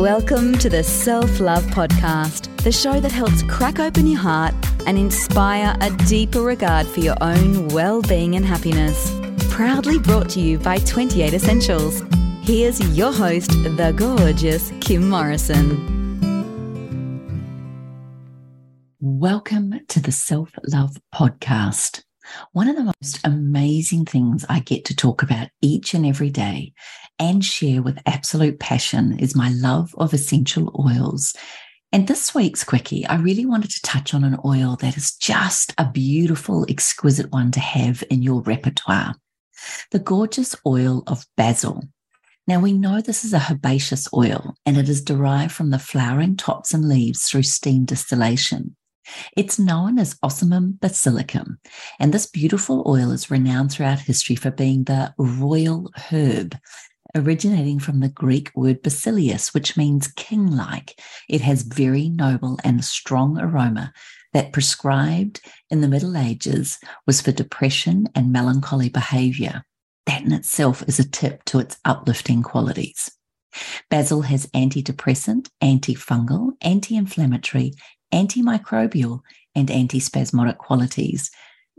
Welcome to the Self Love Podcast, the show that helps crack open your heart and inspire a deeper regard for your own well being and happiness. Proudly brought to you by 28 Essentials. Here's your host, the gorgeous Kim Morrison. Welcome to the Self Love Podcast. One of the most amazing things I get to talk about each and every day and share with absolute passion is my love of essential oils. And this week's quickie, I really wanted to touch on an oil that is just a beautiful, exquisite one to have in your repertoire the gorgeous oil of basil. Now, we know this is a herbaceous oil and it is derived from the flowering tops and leaves through steam distillation. It's known as Ocimum basilicum, and this beautiful oil is renowned throughout history for being the royal herb, originating from the Greek word basileus, which means king like. It has very noble and strong aroma that prescribed in the Middle Ages was for depression and melancholy behavior. That in itself is a tip to its uplifting qualities. Basil has antidepressant, antifungal, anti inflammatory, antimicrobial, and antispasmodic qualities.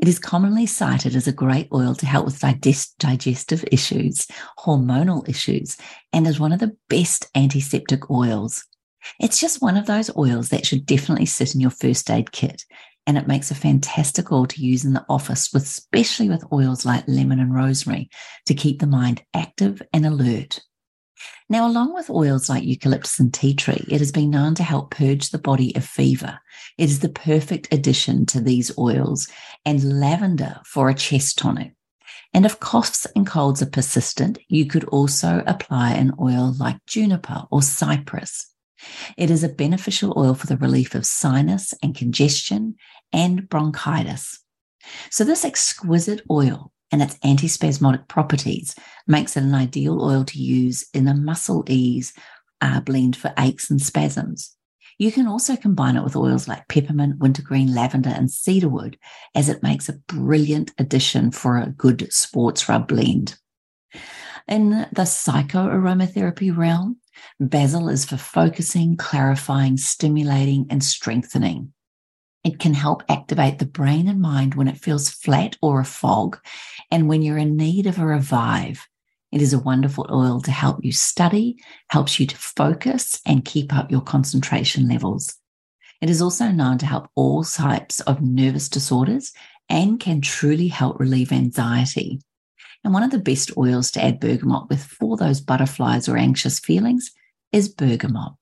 It is commonly cited as a great oil to help with digest- digestive issues, hormonal issues, and as one of the best antiseptic oils. It's just one of those oils that should definitely sit in your first aid kit. And it makes a fantastic oil to use in the office, with, especially with oils like lemon and rosemary to keep the mind active and alert. Now, along with oils like eucalyptus and tea tree, it has been known to help purge the body of fever. It is the perfect addition to these oils, and lavender for a chest tonic. And if coughs and colds are persistent, you could also apply an oil like juniper or cypress. It is a beneficial oil for the relief of sinus and congestion and bronchitis. So, this exquisite oil and its antispasmodic properties makes it an ideal oil to use in a muscle ease uh, blend for aches and spasms. You can also combine it with oils like peppermint, wintergreen, lavender, and cedarwood, as it makes a brilliant addition for a good sports rub blend. In the psychoaromatherapy realm, basil is for focusing, clarifying, stimulating, and strengthening. It can help activate the brain and mind when it feels flat or a fog, and when you're in need of a revive. It is a wonderful oil to help you study, helps you to focus and keep up your concentration levels. It is also known to help all types of nervous disorders and can truly help relieve anxiety. And one of the best oils to add bergamot with for those butterflies or anxious feelings is bergamot.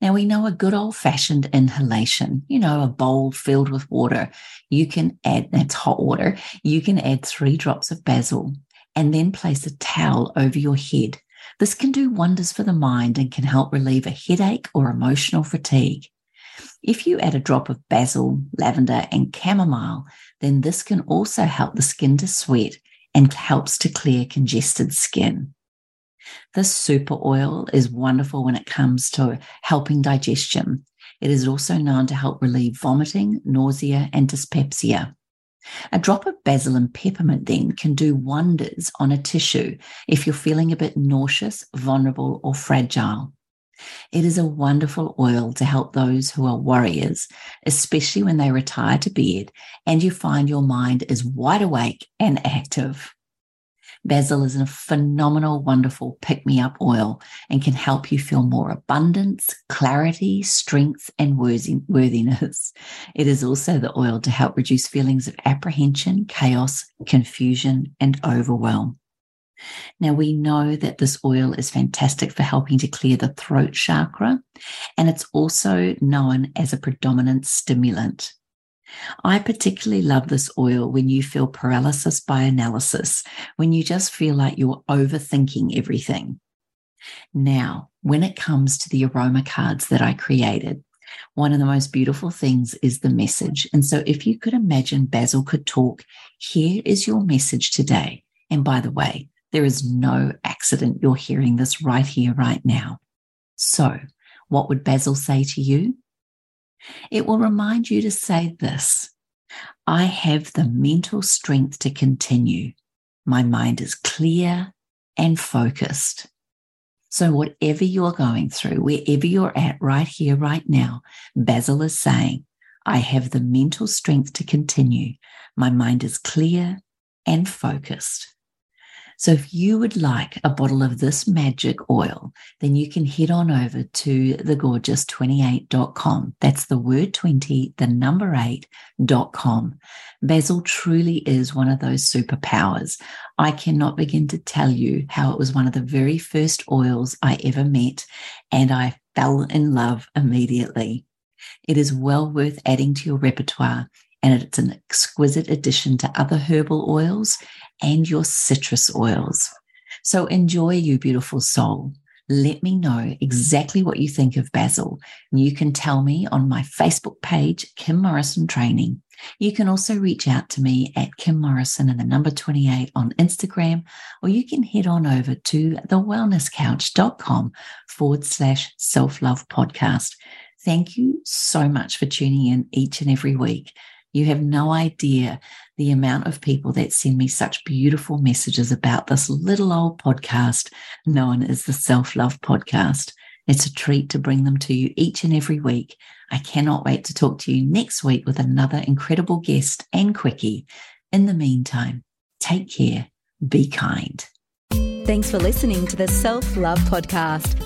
Now we know a good old fashioned inhalation, you know, a bowl filled with water. You can add, that's hot water. You can add three drops of basil and then place a towel over your head. This can do wonders for the mind and can help relieve a headache or emotional fatigue. If you add a drop of basil, lavender, and chamomile, then this can also help the skin to sweat and helps to clear congested skin. This super oil is wonderful when it comes to helping digestion. It is also known to help relieve vomiting, nausea, and dyspepsia. A drop of basil and peppermint then can do wonders on a tissue if you're feeling a bit nauseous, vulnerable, or fragile. It is a wonderful oil to help those who are warriors, especially when they retire to bed and you find your mind is wide awake and active. Basil is a phenomenal, wonderful pick me up oil and can help you feel more abundance, clarity, strength, and worthiness. It is also the oil to help reduce feelings of apprehension, chaos, confusion, and overwhelm. Now, we know that this oil is fantastic for helping to clear the throat chakra, and it's also known as a predominant stimulant. I particularly love this oil when you feel paralysis by analysis, when you just feel like you're overthinking everything. Now, when it comes to the aroma cards that I created, one of the most beautiful things is the message. And so, if you could imagine Basil could talk, here is your message today. And by the way, there is no accident you're hearing this right here, right now. So, what would Basil say to you? It will remind you to say this I have the mental strength to continue. My mind is clear and focused. So, whatever you're going through, wherever you're at right here, right now, Basil is saying, I have the mental strength to continue. My mind is clear and focused. So if you would like a bottle of this magic oil, then you can head on over to thegorgeous28.com. That's the word 20, the number 8.com. Basil truly is one of those superpowers. I cannot begin to tell you how it was one of the very first oils I ever met, and I fell in love immediately. It is well worth adding to your repertoire and it's an exquisite addition to other herbal oils and your citrus oils. So enjoy, you beautiful soul. Let me know exactly what you think of basil. You can tell me on my Facebook page, Kim Morrison Training. You can also reach out to me at Kim Morrison and the number 28 on Instagram, or you can head on over to thewellnesscouch.com forward slash self love podcast. Thank you so much for tuning in each and every week. You have no idea the amount of people that send me such beautiful messages about this little old podcast known as the Self Love Podcast. It's a treat to bring them to you each and every week. I cannot wait to talk to you next week with another incredible guest and quickie. In the meantime, take care, be kind. Thanks for listening to the Self Love Podcast.